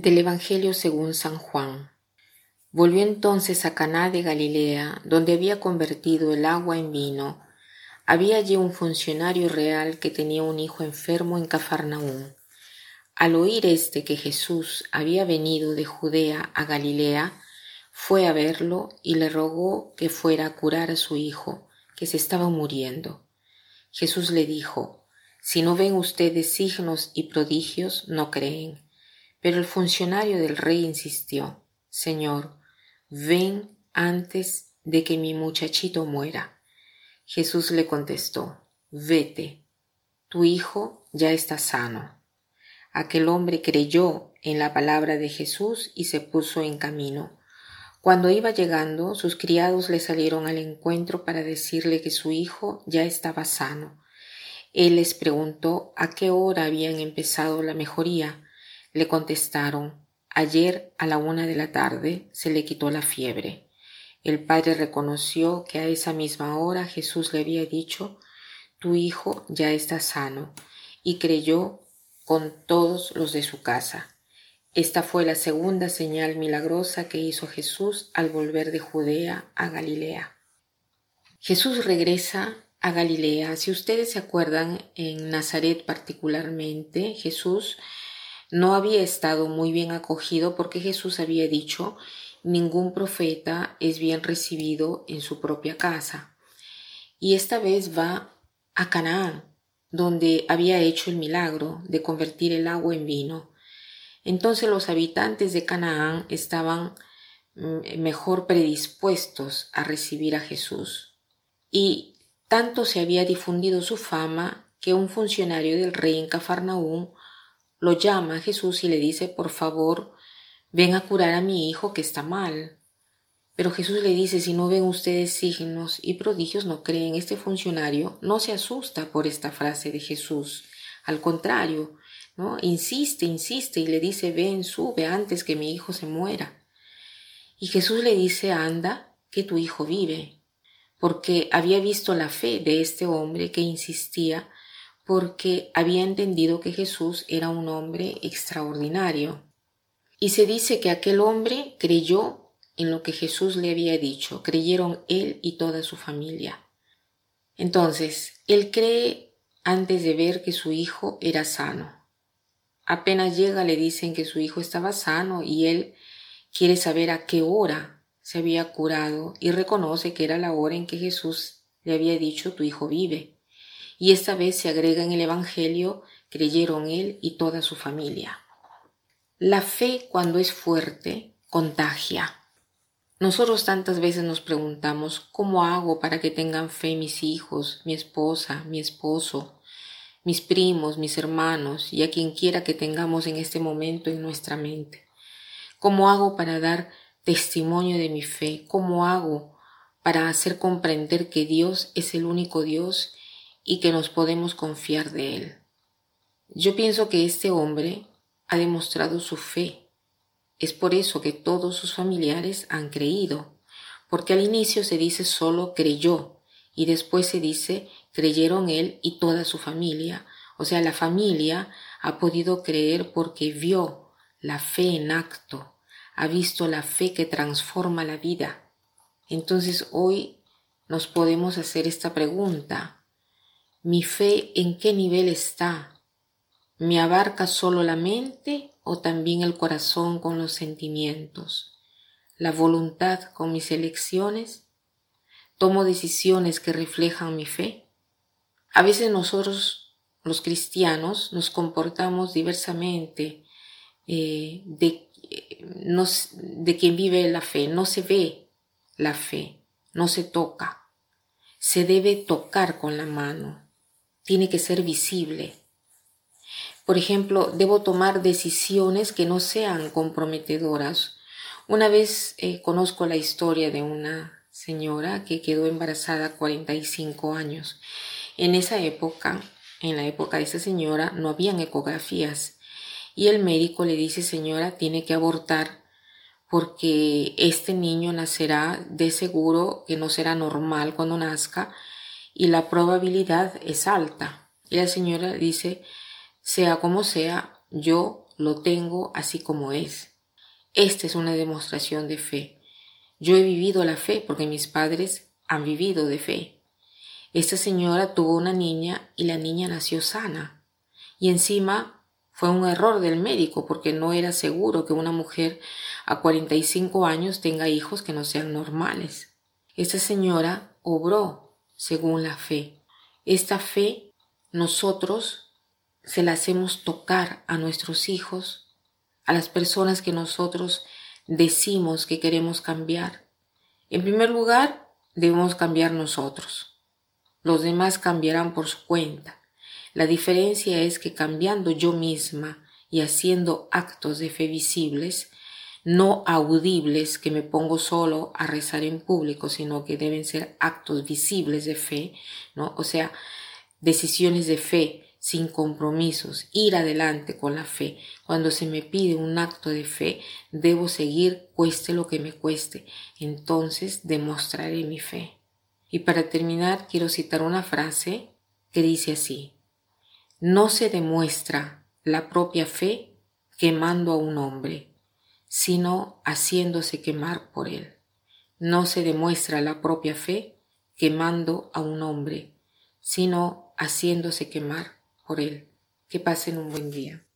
Del Evangelio según San Juan. Volvió entonces a Caná de Galilea, donde había convertido el agua en vino. Había allí un funcionario real que tenía un hijo enfermo en Cafarnaúm. Al oír éste que Jesús había venido de Judea a Galilea, fue a verlo y le rogó que fuera a curar a su hijo, que se estaba muriendo. Jesús le dijo, Si no ven ustedes signos y prodigios, no creen. Pero el funcionario del rey insistió, Señor, ven antes de que mi muchachito muera. Jesús le contestó, Vete, tu hijo ya está sano. Aquel hombre creyó en la palabra de Jesús y se puso en camino. Cuando iba llegando, sus criados le salieron al encuentro para decirle que su hijo ya estaba sano. Él les preguntó a qué hora habían empezado la mejoría. Le contestaron, ayer a la una de la tarde se le quitó la fiebre. El padre reconoció que a esa misma hora Jesús le había dicho, tu hijo ya está sano, y creyó con todos los de su casa. Esta fue la segunda señal milagrosa que hizo Jesús al volver de Judea a Galilea. Jesús regresa a Galilea. Si ustedes se acuerdan, en Nazaret particularmente, Jesús no había estado muy bien acogido porque Jesús había dicho ningún profeta es bien recibido en su propia casa. Y esta vez va a Canaán, donde había hecho el milagro de convertir el agua en vino. Entonces los habitantes de Canaán estaban mm, mejor predispuestos a recibir a Jesús. Y tanto se había difundido su fama que un funcionario del rey en Cafarnaúm lo llama a Jesús y le dice, por favor, ven a curar a mi hijo que está mal. Pero Jesús le dice, si no ven ustedes signos y prodigios, no creen. Este funcionario no se asusta por esta frase de Jesús. Al contrario, ¿no? Insiste, insiste y le dice, ven, sube antes que mi hijo se muera. Y Jesús le dice, anda, que tu hijo vive. Porque había visto la fe de este hombre que insistía porque había entendido que Jesús era un hombre extraordinario. Y se dice que aquel hombre creyó en lo que Jesús le había dicho, creyeron él y toda su familia. Entonces, él cree antes de ver que su hijo era sano. Apenas llega le dicen que su hijo estaba sano y él quiere saber a qué hora se había curado y reconoce que era la hora en que Jesús le había dicho tu hijo vive y esta vez se agrega en el Evangelio, creyeron él y toda su familia. La fe cuando es fuerte contagia. Nosotros tantas veces nos preguntamos, ¿cómo hago para que tengan fe mis hijos, mi esposa, mi esposo, mis primos, mis hermanos y a quien quiera que tengamos en este momento en nuestra mente? ¿Cómo hago para dar testimonio de mi fe? ¿Cómo hago para hacer comprender que Dios es el único Dios y que nos podemos confiar de él. Yo pienso que este hombre ha demostrado su fe. Es por eso que todos sus familiares han creído, porque al inicio se dice solo creyó y después se dice creyeron él y toda su familia. O sea, la familia ha podido creer porque vio la fe en acto, ha visto la fe que transforma la vida. Entonces hoy nos podemos hacer esta pregunta. ¿Mi fe en qué nivel está? ¿Me abarca solo la mente o también el corazón con los sentimientos? ¿La voluntad con mis elecciones? ¿Tomo decisiones que reflejan mi fe? A veces nosotros, los cristianos, nos comportamos diversamente eh, de, de quien vive la fe. No se ve la fe, no se toca. Se debe tocar con la mano tiene que ser visible. Por ejemplo, debo tomar decisiones que no sean comprometedoras. Una vez eh, conozco la historia de una señora que quedó embarazada a 45 años. En esa época, en la época de esa señora, no habían ecografías y el médico le dice, señora, tiene que abortar porque este niño nacerá de seguro que no será normal cuando nazca y la probabilidad es alta. Y la señora dice, sea como sea, yo lo tengo así como es. Esta es una demostración de fe. Yo he vivido la fe porque mis padres han vivido de fe. Esta señora tuvo una niña y la niña nació sana. Y encima fue un error del médico porque no era seguro que una mujer a 45 años tenga hijos que no sean normales. Esta señora obró según la fe. Esta fe nosotros se la hacemos tocar a nuestros hijos, a las personas que nosotros decimos que queremos cambiar. En primer lugar, debemos cambiar nosotros. Los demás cambiarán por su cuenta. La diferencia es que cambiando yo misma y haciendo actos de fe visibles, no audibles que me pongo solo a rezar en público, sino que deben ser actos visibles de fe, ¿no? O sea, decisiones de fe sin compromisos, ir adelante con la fe. Cuando se me pide un acto de fe, debo seguir cueste lo que me cueste. Entonces demostraré mi fe. Y para terminar, quiero citar una frase que dice así. No se demuestra la propia fe quemando a un hombre, sino haciéndose quemar por él. No se demuestra la propia fe quemando a un hombre, sino haciéndose quemar por él. Que pasen un buen día.